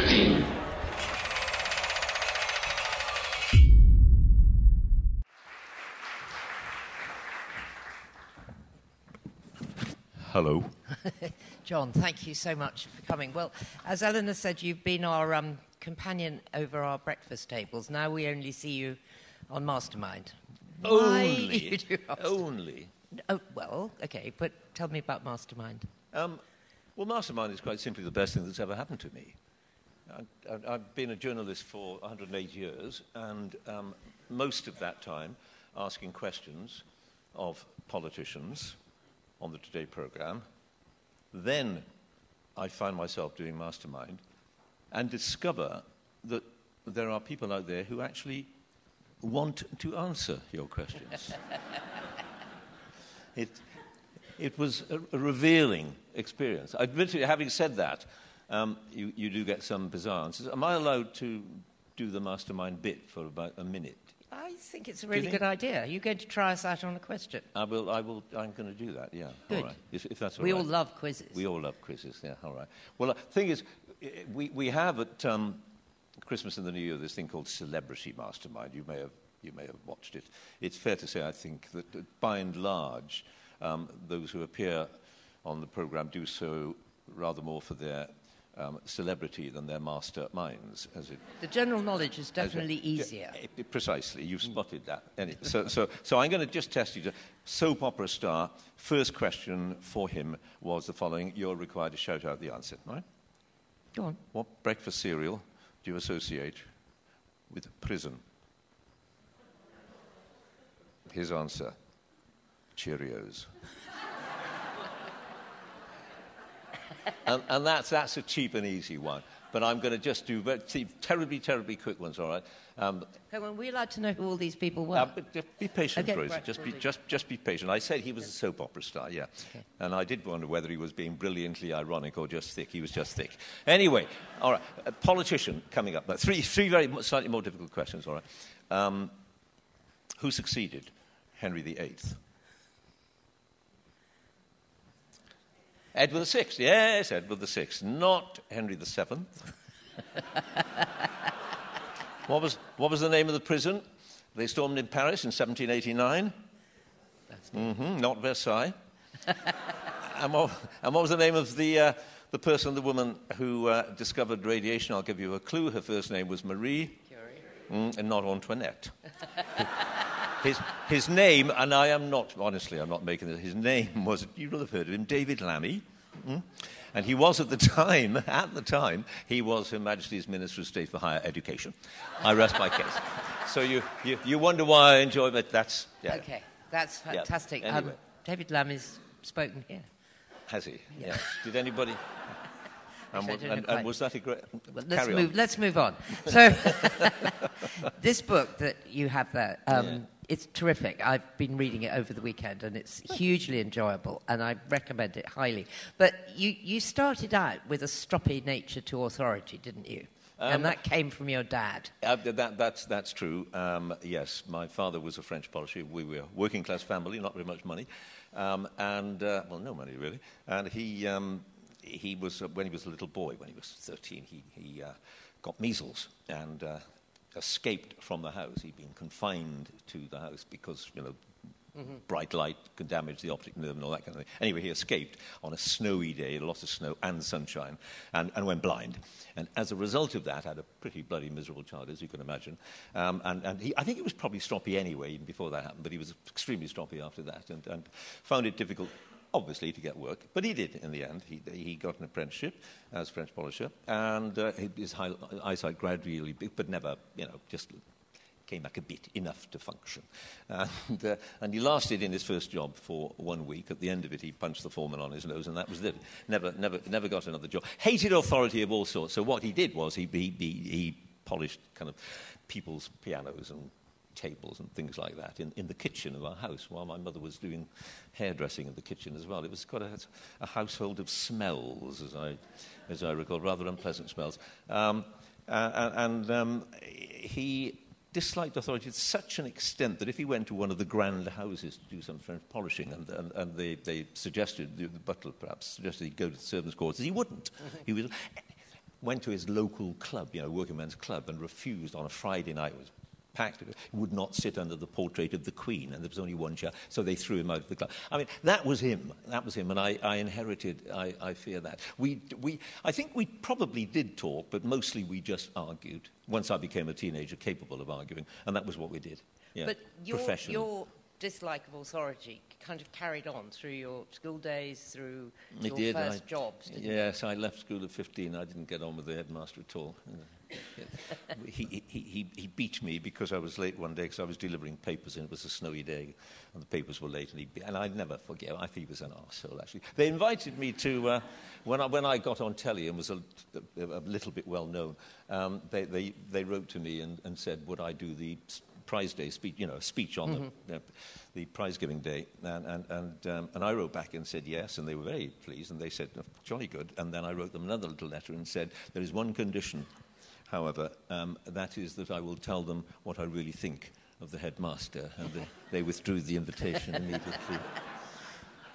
15. Hello. John, thank you so much for coming. Well, as Eleanor said, you've been our um, companion over our breakfast tables. Now we only see you on Mastermind. Only. you do Mastermind? Only. Oh, well, okay, but tell me about Mastermind. Um, well, Mastermind is quite simply the best thing that's ever happened to me. I, I've been a journalist for 108 years, and um, most of that time asking questions of politicians on the Today programme. Then I find myself doing Mastermind and discover that there are people out there who actually want to answer your questions. it, it was a, a revealing experience. Admittedly, having said that, um, you, you do get some bizarre answers. Am I allowed to do the mastermind bit for about a minute? I think it's a really good idea. Are you going to try us out on a question? I will, I will, I'm going to do that, yeah. Good. All right. If, if that's all we right. all love quizzes. We all love quizzes, yeah, all right. Well, the thing is, we, we have at um, Christmas and the New Year this thing called Celebrity Mastermind. You may have, you may have watched it. It's fair to say, I think, that, that by and large, um, those who appear on the programme do so rather more for their um, celebrity than their master minds, as it the general knowledge is as it- definitely yeah, easier. precisely, you've spotted that. Any- so, so, so I'm going to just test you. To, soap opera star, first question for him was the following. You're required to shout out the answer, right? Go on. What breakfast cereal do you associate with prison? His answer Cheerios. And, and that's, that's a cheap and easy one. But I'm going to just do terribly, terribly quick ones, all right? Um, Come on, we'd like to know who all these people were. uh, but just be patient, Okay, Rosie. right, just, will be, just, just be patient. I said he was a soap opera star, yeah. Okay. And I did wonder whether he was being brilliantly ironic or just thick. He was just thick. Anyway, all right. A politician coming up. Three, three very slightly more difficult questions, all right. Um, who succeeded Henry VIII? Edward VI. Yes, Edward VI. Not Henry VII. what, was, what was the name of the prison? They stormed in Paris in 1789. That's hmm not Versailles. and, what, and what was the name of the, uh, the person, the woman who uh, discovered radiation? I'll give you a clue. Her first name was Marie, Curie. mm, and not Antoinette. his, his name, and I am not, honestly, I'm not making this, his name was, you will have heard of him, David Lammy. Mm? And he was at the time, at the time, he was Her Majesty's Minister of State for Higher Education. I rest my case. So you, you, you wonder why I enjoy it. That's, yeah. Okay, that's Yeah, fantastic. Um, anyway. David Lammy's spoken here. Has he? Yes. Did anybody? And, Actually, I wa- don't know and, and was that a great? Well, let's move. on. Let's move on. So, this book that you have there, um, Yeah. It's terrific. I've been reading it over the weekend, and it's hugely enjoyable, and I recommend it highly. But you, you started out with a stroppy nature to authority, didn't you? Um, and that came from your dad. Uh, that, that's, that's true. Um, yes, my father was a French polisher. We were a working class family, not very much money. Um, and, uh, well, no money really. And he, um, he was, uh, when he was a little boy, when he was 13, he, he uh, got measles and uh, escaped from the house. He'd been confined to the house because, you know, bright light could damage the optic nerve and all that kind of thing. Anyway, he escaped on a snowy day, a lot of snow and sunshine, and, and went blind. And as a result of that, had a pretty bloody miserable child, as you can imagine. Um, and and he, I think it was probably stroppy anyway, even before that happened, but he was extremely stroppy after that and, and found it difficult. Obviously, to get work, but he did in the end. He, he got an apprenticeship as French polisher, and uh, his high, eyesight gradually, but never, you know, just came back a bit, enough to function. And, uh, and he lasted in his first job for one week. At the end of it, he punched the foreman on his nose, and that was it. Never, never, never got another job. Hated authority of all sorts. So what he did was he, he, he, he polished kind of people's pianos and tables and things like that in, in the kitchen of our house while my mother was doing hairdressing in the kitchen as well. It was quite a, a household of smells, as I, as I recall, rather unpleasant smells. Um, uh, and um, he disliked authority to such an extent that if he went to one of the grand houses to do some French polishing and, and, and they, they suggested, the, butler perhaps suggested he go to the servants' quarters, he wouldn't. He was, went to his local club, you know, working men's club, and refused on a Friday night. It was packed. Would not sit under the portrait of the Queen, and there was only one chair, so they threw him out of the club. I mean, that was him. That was him, and I, I inherited, I, I fear that. We, we, I think we probably did talk, but mostly we just argued. Once I became a teenager, capable of arguing, and that was what we did. Yeah, but your, your dislike of authority kind of carried on through your school days, through it your did. first I, jobs. yes, I left school at 15. I didn't get on with the headmaster at all. He, he, he, he beat me because I was late one day because I was delivering papers and it was a snowy day and the papers were late and, he, and I'd never forget. I think he was an arsehole, actually. They invited me to, uh, when, I, when I got on telly and was a, a, a little bit well known, um, they, they, they wrote to me and, and said, would I do the prize day speech, you know, a speech on mm-hmm. the, uh, the prize giving day. And, and, and, um, and I wrote back and said yes, and they were very pleased, and they said, jolly good. And then I wrote them another little letter and said, there is one condition, however, um, that is that I will tell them what I really think of the headmaster. And they, they withdrew the invitation immediately.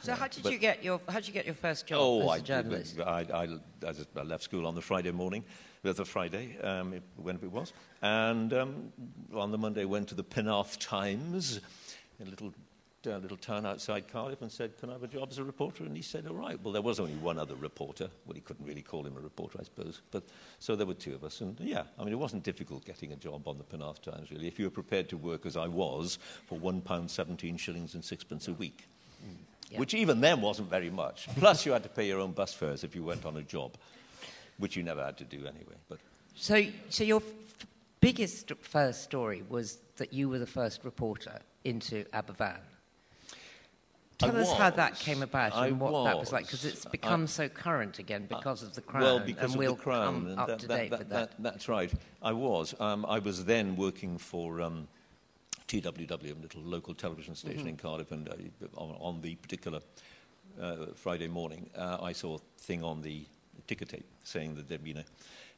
So how did but, you get your how did you get your first job oh, as a I, journalist? I, I, I, left school on the Friday morning, the other Friday um, when it was, and um, on the Monday went to the Penarth Times, a little a little town outside Cardiff and said, Can I have a job as a reporter? And he said, All right. Well, there was only one other reporter. Well, he couldn't really call him a reporter, I suppose. But so there were two of us. And yeah, I mean, it wasn't difficult getting a job on the Penarth Times, really, if you were prepared to work as I was for £1.17 shillings and sixpence a week yeah. which even then wasn't very much. Plus, you had to pay your own bus fares if you went on a job, which you never had to do anyway. But so, so your f- biggest first story was that you were the first reporter into Aberfan. Tell I us was. how that came about I and what was. that was like, because it's become I, so current again because of the crown. Well, because and of we'll the crown. Come up that, to that, date that, with that. That's right. I was. Um, I was then working for. Um, TWW, a little local television station mm-hmm. in Cardiff, and uh, on, on, the particular uh, Friday morning, uh, I saw a thing on the ticker tape saying that there'd been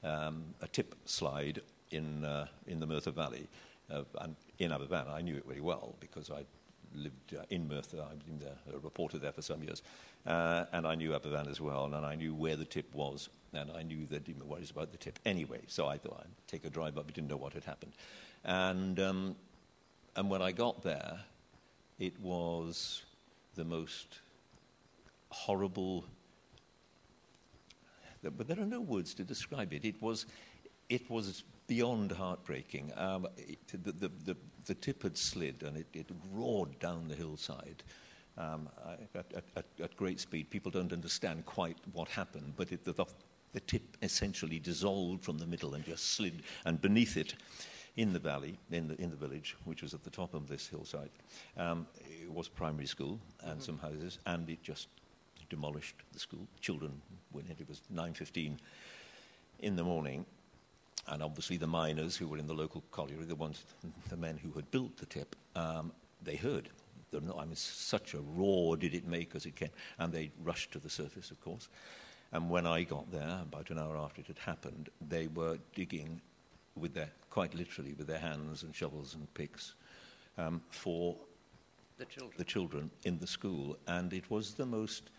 a, um, a tip slide in, uh, in the Merthyr Valley uh, and in Aberfan. I knew it really well because I lived uh, in Merthyr. I've been there, a reporter there for some years. Uh, and I knew Aberfan as well, and I knew where the tip was, and I knew that didn't worries about the tip anyway. So I thought I'd take a drive up. I didn't know what had happened. And, um, and when I got there, it was the most horrible. But there are no words to describe it. It was, it was beyond heartbreaking. Um, it, the, the, the, the, tip had slid and it, it roared down the hillside um, at, at, at, great speed. People don't understand quite what happened, but it, the, the tip essentially dissolved from the middle and just slid, and beneath it, in the valley, in the, in the village, which was at the top of this hillside, um, it was primary school and mm-hmm. some houses, and it just demolished the school. Children went in. It was 9.15 in the morning. And obviously the miners who were in the local colliery, the ones, the men who had built the tip, um, they heard. I mean, such a roar did it make as it came. And they rushed to the surface, of course. And when I got there, about an hour after it had happened, they were digging with their, quite literally, with their hands and shovels and picks um, for the children. the children in the school. And it was the most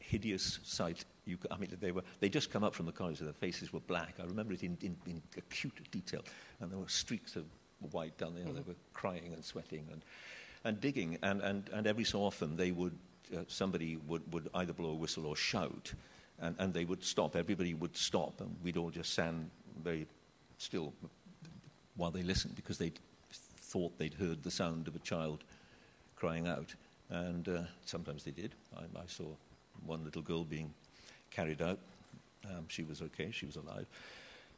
hideous sight. You, I mean, they, were, they just come up from the colliery, so their faces were black. I remember it in, in, in acute detail. And there were streaks of white down there. Mm-hmm. They were crying and sweating and, and digging. And, and, and every so often, they would, uh, somebody would, would either blow a whistle or shout. And, and they would stop. Everybody would stop. And we'd all just stand very still while they listened because they thought they'd heard the sound of a child crying out. And uh, sometimes they did. I, I, saw one little girl being carried out. Um, she was okay, she was alive.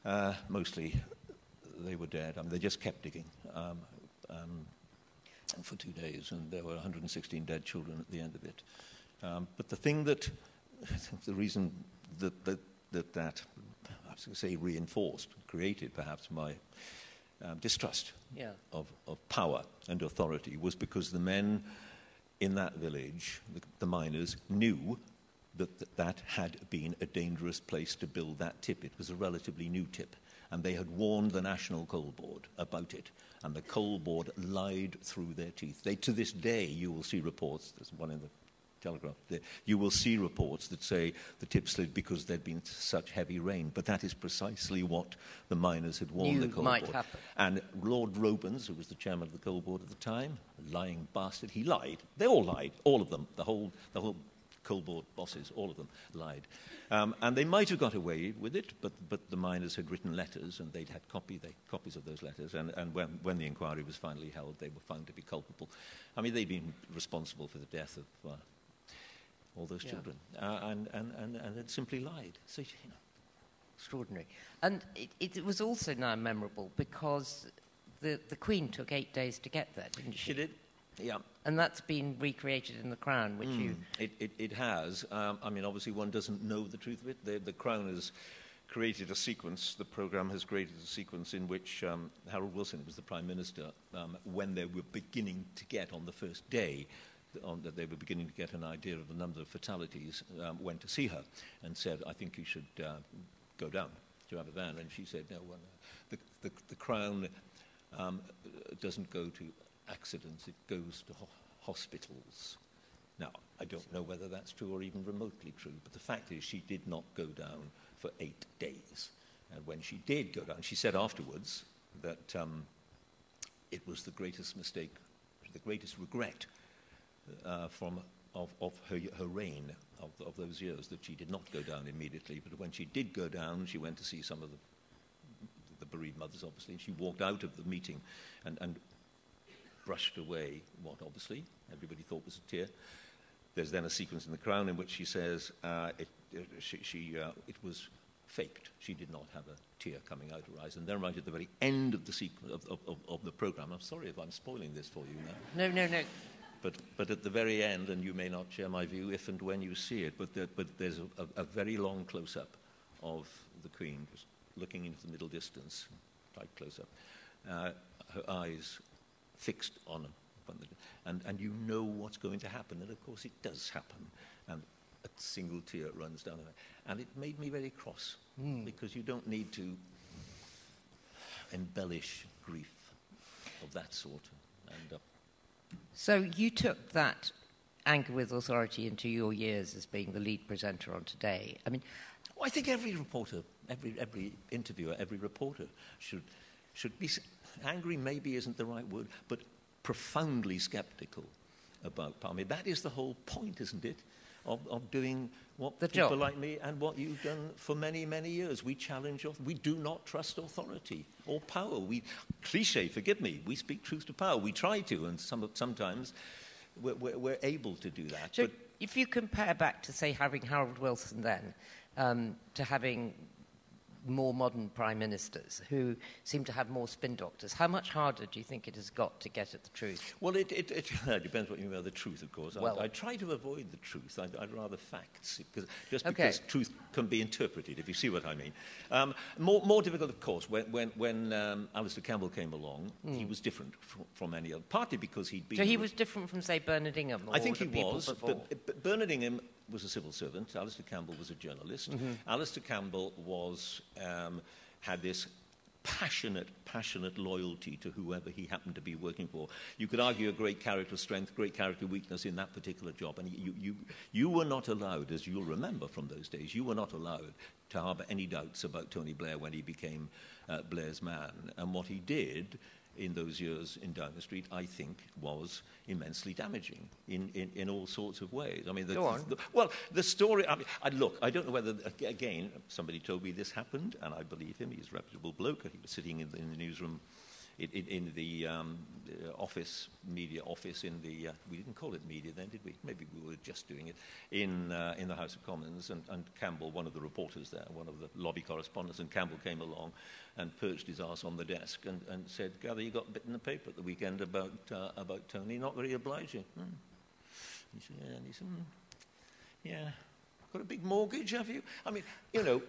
Uh, mostly they were dead. I mean, they just kept digging um, um, for two days, and there were 116 dead children at the end of it. Um, but the thing that, the reason that that, that, that I was going to say reinforced, created perhaps my um, distrust yeah. of, of power and authority was because the men in that village, the, the miners, knew that, that that had been a dangerous place to build that tip. It was a relatively new tip. And they had warned the National Coal Board about it. And the Coal Board lied through their teeth. They, to this day, you will see reports, there's one in the Telegraph. The, you will see reports that say the tip slid because there'd been such heavy rain, but that is precisely what the miners had warned the coal might board. happen. And Lord Robens, who was the chairman of the coal board at the time, a lying bastard, he lied. They all lied, all of them. The whole, the whole coal board bosses, all of them lied. Um, and they might have got away with it, but, but the miners had written letters and they'd had copy, they, copies of those letters. And, and when, when the inquiry was finally held, they were found to be culpable. I mean, they'd been responsible for the death of uh, all those Yeah. children uh, and, and, and, and had simply lied. So, you know, Extraordinary. And it, it was also now memorable because the, the Queen took eight days to get there, didn't she? she did. Yeah. And that's been recreated in The Crown, which you. It, it, it has. Um, I mean, obviously, one doesn't know the truth of it. The, the Crown has created a sequence, the programme has created a sequence in which um, Harold Wilson was the Prime Minister um, when they were beginning to get, on the first day, on, that they were beginning to get an idea of the number of fatalities, um, went to see her and said, I think you should uh, go down to Aberfan. And she said, no, well, uh, the, the, the Crown um, doesn't go to accidents, it goes to ho- hospitals. Now, I don't know whether that's true or even remotely true, but the fact is she did not go down for eight days. And when she did go down, she said afterwards that um, it was the greatest mistake, the greatest regret uh, from, of, of her, her reign of, of those years that she did not go down immediately. But when she did go down, she went to see some of the, the bereaved mothers, obviously. And she walked out of the meeting and, and brushed away what obviously everybody thought was a tear. There's then a sequence in The Crown in which she says uh, it, it, she, she, uh, it was faked. She did not have a tear coming out of her eyes. And then right at the very end of the sequence of, of, of, the programme, I'm sorry if I'm spoiling this for you now, No, no, no. but, but at the very end, and you may not share my view if and when you see it, but, there, but there's a, a, a very long close-up of the Queen, just looking into the middle distance, tight close-up, uh, her eyes fixed on, on the, and, and you know what's going to happen, and of course it does happen, and a single tear runs down and it made me very cross, because you don't need to embellish grief of that sort, and uh, So you took that anger with authority into your years as being the lead presenter on Today. I mean, Well, I think every reporter, every, every interviewer, every reporter should, should be angry, maybe isn't the right word, but profoundly skeptical about power. I mean, that is the whole point, isn't it? Of, of doing what The people job. like me and what you've done for many, many years. We challenge, we do not trust authority or power. We, cliche, forgive me, we speak truth to power. We try to, and some, sometimes we're, we're, we're able to do that. so but if you compare back to, say, having Harold Wilson then, um, to having more modern prime ministers who seem to have more spin doctors, how much harder do you think it has got to get at the truth? Well, it, it, it depends what you mean by the truth, of course. Well- I, I try to avoid the truth. I'd, I'd rather facts, because, just Okay. because truth can be interpreted, if you see what I mean. Um, more, more difficult, of course, when, when, when um, Alastair Campbell came along, he was different from, from any other, partly because he'd been... Hmm. So he was different from, say, Bernard Ingham or I think he was, before. but Bernard Ingham was a civil servant. Alastair Campbell was a journalist. Mm-hmm. Alastair Campbell was, um, had this passionate, passionate loyalty to whoever he happened to be working for. You could argue a great character strength, great character weakness in that particular job. And you, you, you were not allowed, as you'll remember from those days, you were not allowed to harbour any doubts about Tony Blair when he became uh, Blair's man. And what he did in those years in Downing Street, I think, was immensely damaging in, in, in all sorts of ways. I mean, the, Go on. the- well, the story. I mean, I, look, I don't know whether again somebody told me this happened, and I believe him. He's a reputable bloke. He was sitting in the, in the newsroom. In, in, the um, uh, office, media office, in the, uh, we didn't call it media then, did we? Maybe we were just doing it, in, uh, in the House of Commons, and, and Campbell, one of the reporters there, one of the lobby correspondents, and Campbell came along and perched his ass on the desk and, and said, Gather, you got bit in the paper at the weekend about, uh, about Tony, not very obliging. Hmm. He said, yeah, and he said, hmm, yeah, got a big mortgage, have you? I mean, you know,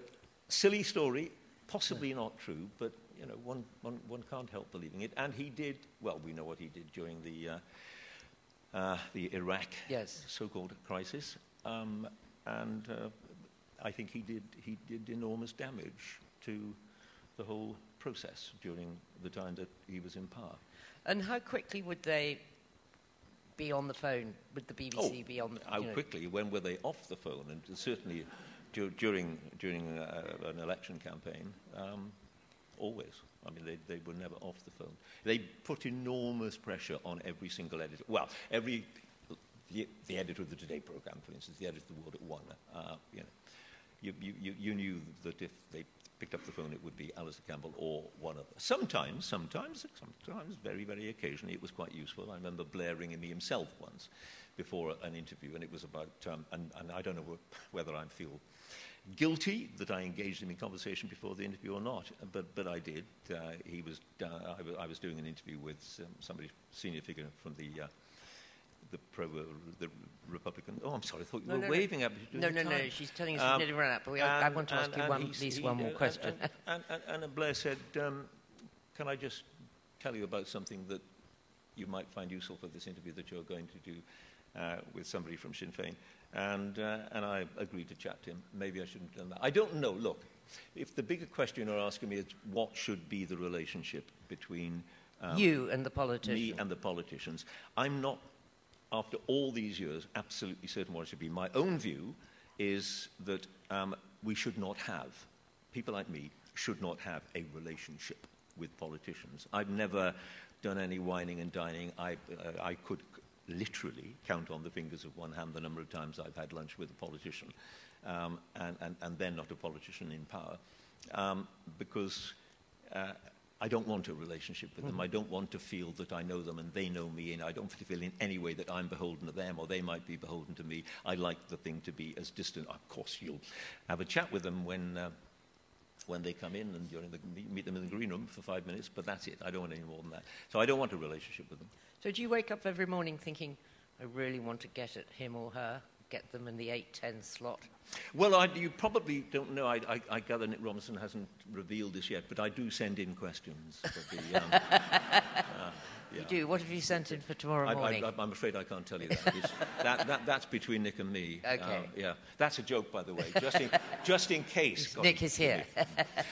silly story, possibly not true, but, you know, one, one, one can't help believing it. And he did, well, we know what he did during the, uh, uh, the Iraq Yes. so-called crisis. Um, and uh, I think he did, he did enormous damage to the whole process during the time that he was in power. And how quickly would they be on the phone? Would the BBC oh, be on the How know? quickly? When were they off the phone? And certainly du- during, during uh, an election campaign, um, always. I mean, they, they were never off the phone. They put enormous pressure on every single editor. Well, every the, the editor of the Today program, for instance, the editor of the World at One. Uh, you know, you, you, you knew that if they picked up the phone, it would be Alastair Campbell or one other. Sometimes, sometimes, sometimes, very, very occasionally, it was quite useful. I remember Blair ringing me himself once before an interview, and it was about, um, and, and I don't know whether I feel guilty that I engaged him in conversation before the interview or not, but, but I did. Uh, he was, uh, I, was doing an interview with um, somebody, senior figure from the, uh, the, pro, the Republican. Oh, I'm sorry, I thought you No, were no, no. waving at me. No, no, no. She's telling us Um, she's nearly run out, but we, I, I want to ask and- you one, at least one more uh, question. And, and, and, and Blair said, um, Can I just tell you about something that you might find useful for this interview that you're going to do uh, with somebody from Sinn Féin? And, uh, and I agreed to chat to him. Maybe I shouldn't have done that. I don't know. Look, if the bigger question you're asking me is what should be the relationship between um, you and the politician. me and the politicians. I'm not, after all these years, absolutely certain what it should be. My own view is that um, we should not have, people like me should not have a relationship with politicians. I've never done any wining and dining. I, uh, I could literally count on the fingers of one hand the number of times I've had lunch with a politician, um, and, and, and then not a politician in power, um, because uh, I don't want a relationship with them. I don't want to feel that I know them and they know me, and I don't feel in any way that I'm beholden to them or they might be beholden to me. I like the thing to be as distant. Of course, you'll have a chat with them when. Uh, when they come in and you're in the, meet them in the green room for five minutes, but that's it. I don't want any more than that. So I don't want a relationship with them. So do you wake up every morning thinking, I really want to get at him or her, get them in the 8-10 slot? Well, I, you probably don't know. I, I, I gather Nick Robinson hasn't revealed this yet, but I do send in questions. For the, um, uh, You do. What have you sent in for tomorrow I, morning? I, I'm afraid I can't tell you that. That, that. That's between Nick and me. Okay. Um, yeah, that's a joke, by the way, just in, just in case. God Nick is here.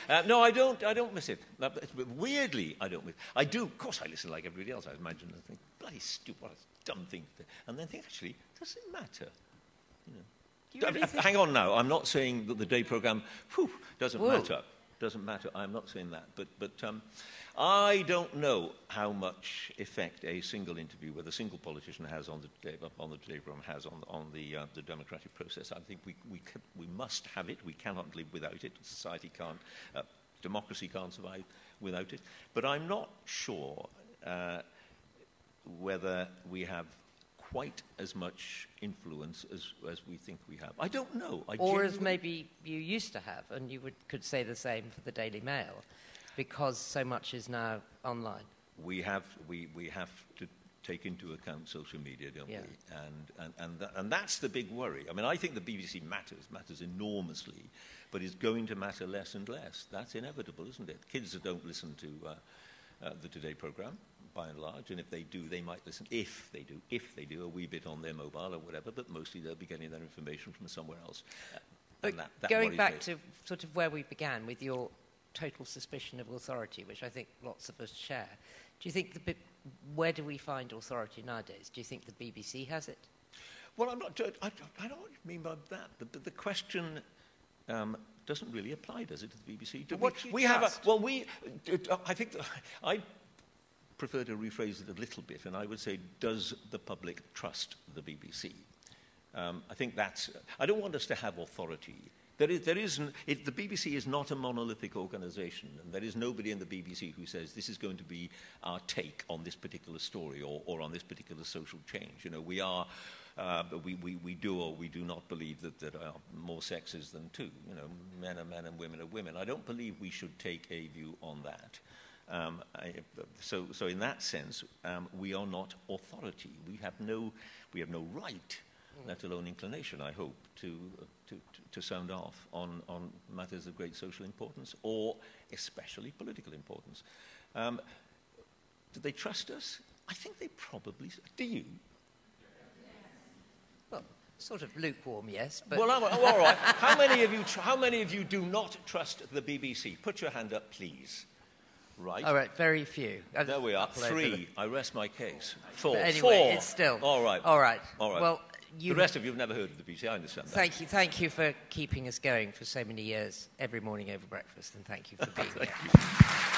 Uh, no, I don't. I don't miss it. Uh, Weirdly, I don't miss. I do. Of course, I listen like everybody else. I imagine. I think bloody stupid, what a dumb thing. And then think, actually, does it matter? You know. Really Uh, Hang on now. I'm not saying that the day program whew, doesn't Whoa. matter. Doesn't matter. I'm not saying that. But, but um, I don't know how much effect a single interview with a single politician has on the on the program has on, on the, uh, the democratic process. I think we, we, we must have it. We cannot live without it. Society can't, uh, democracy can't survive without it. But I'm not sure uh, whether we have quite as much influence as, as we think we have. I don't know. I or as maybe you used to have, and you would, could say the same for the Daily Mail, because so much is now online. we have we, we have to take into account social media, don't Yeah. we? And and and, tha- and that's the big worry. I mean, I think the BBC matters matters enormously, but it's going to matter less and less. That's inevitable, isn't it? Kids that don't listen to uh, uh, the Today program. By and large, and if they do, they might listen. If they do, if they do, a wee bit on their mobile or whatever, but mostly they'll be getting their information from somewhere else. Uh, But that, that going back to sort of where we began with your total suspicion of authority, which I think lots of us share, do you think the where do we find authority nowadays? Do you think the BBC has it? Well, I'm not. I, I don't know what you mean by that. The, the, question um, doesn't really apply, does it, to the BBC? Do What we, we have a well. We. I think I prefer to rephrase it a little bit, and I would say, does the public trust the BBC? Um, I think that's. I don't want us to have authority. There is, there isn't, it, the BBC is not a monolithic organisation, and there is nobody in the BBC who says this is going to be our take on this particular story or, or on this particular social change. You know, we are, uh, we, we, we do or we do not believe that there are more sexes than two. You know, men are men and women are women. I don't believe we should take a view on that. Um, I, so, so in that sense, um, we are not authority. We have no, we have no right, let alone inclination, I hope, to, uh, to, to, to sound off on, on matters of great social importance or especially political importance. Um, do they trust us? I think they probably. Do you? Well, sort of lukewarm, yes, but well, I'm- oh, all right. How many of you? Tr- how many of you do not trust the BBC? Put your hand up, please. Right. All right, very few. There we are. Three. I rest my case. Four. But anyway, Four. it's still. All right. All right. All right. Well, you. the rest of you have never heard of the BT. I understand that. Thank you, thank you for keeping us going for so many years, every morning over breakfast, and thank you for being here.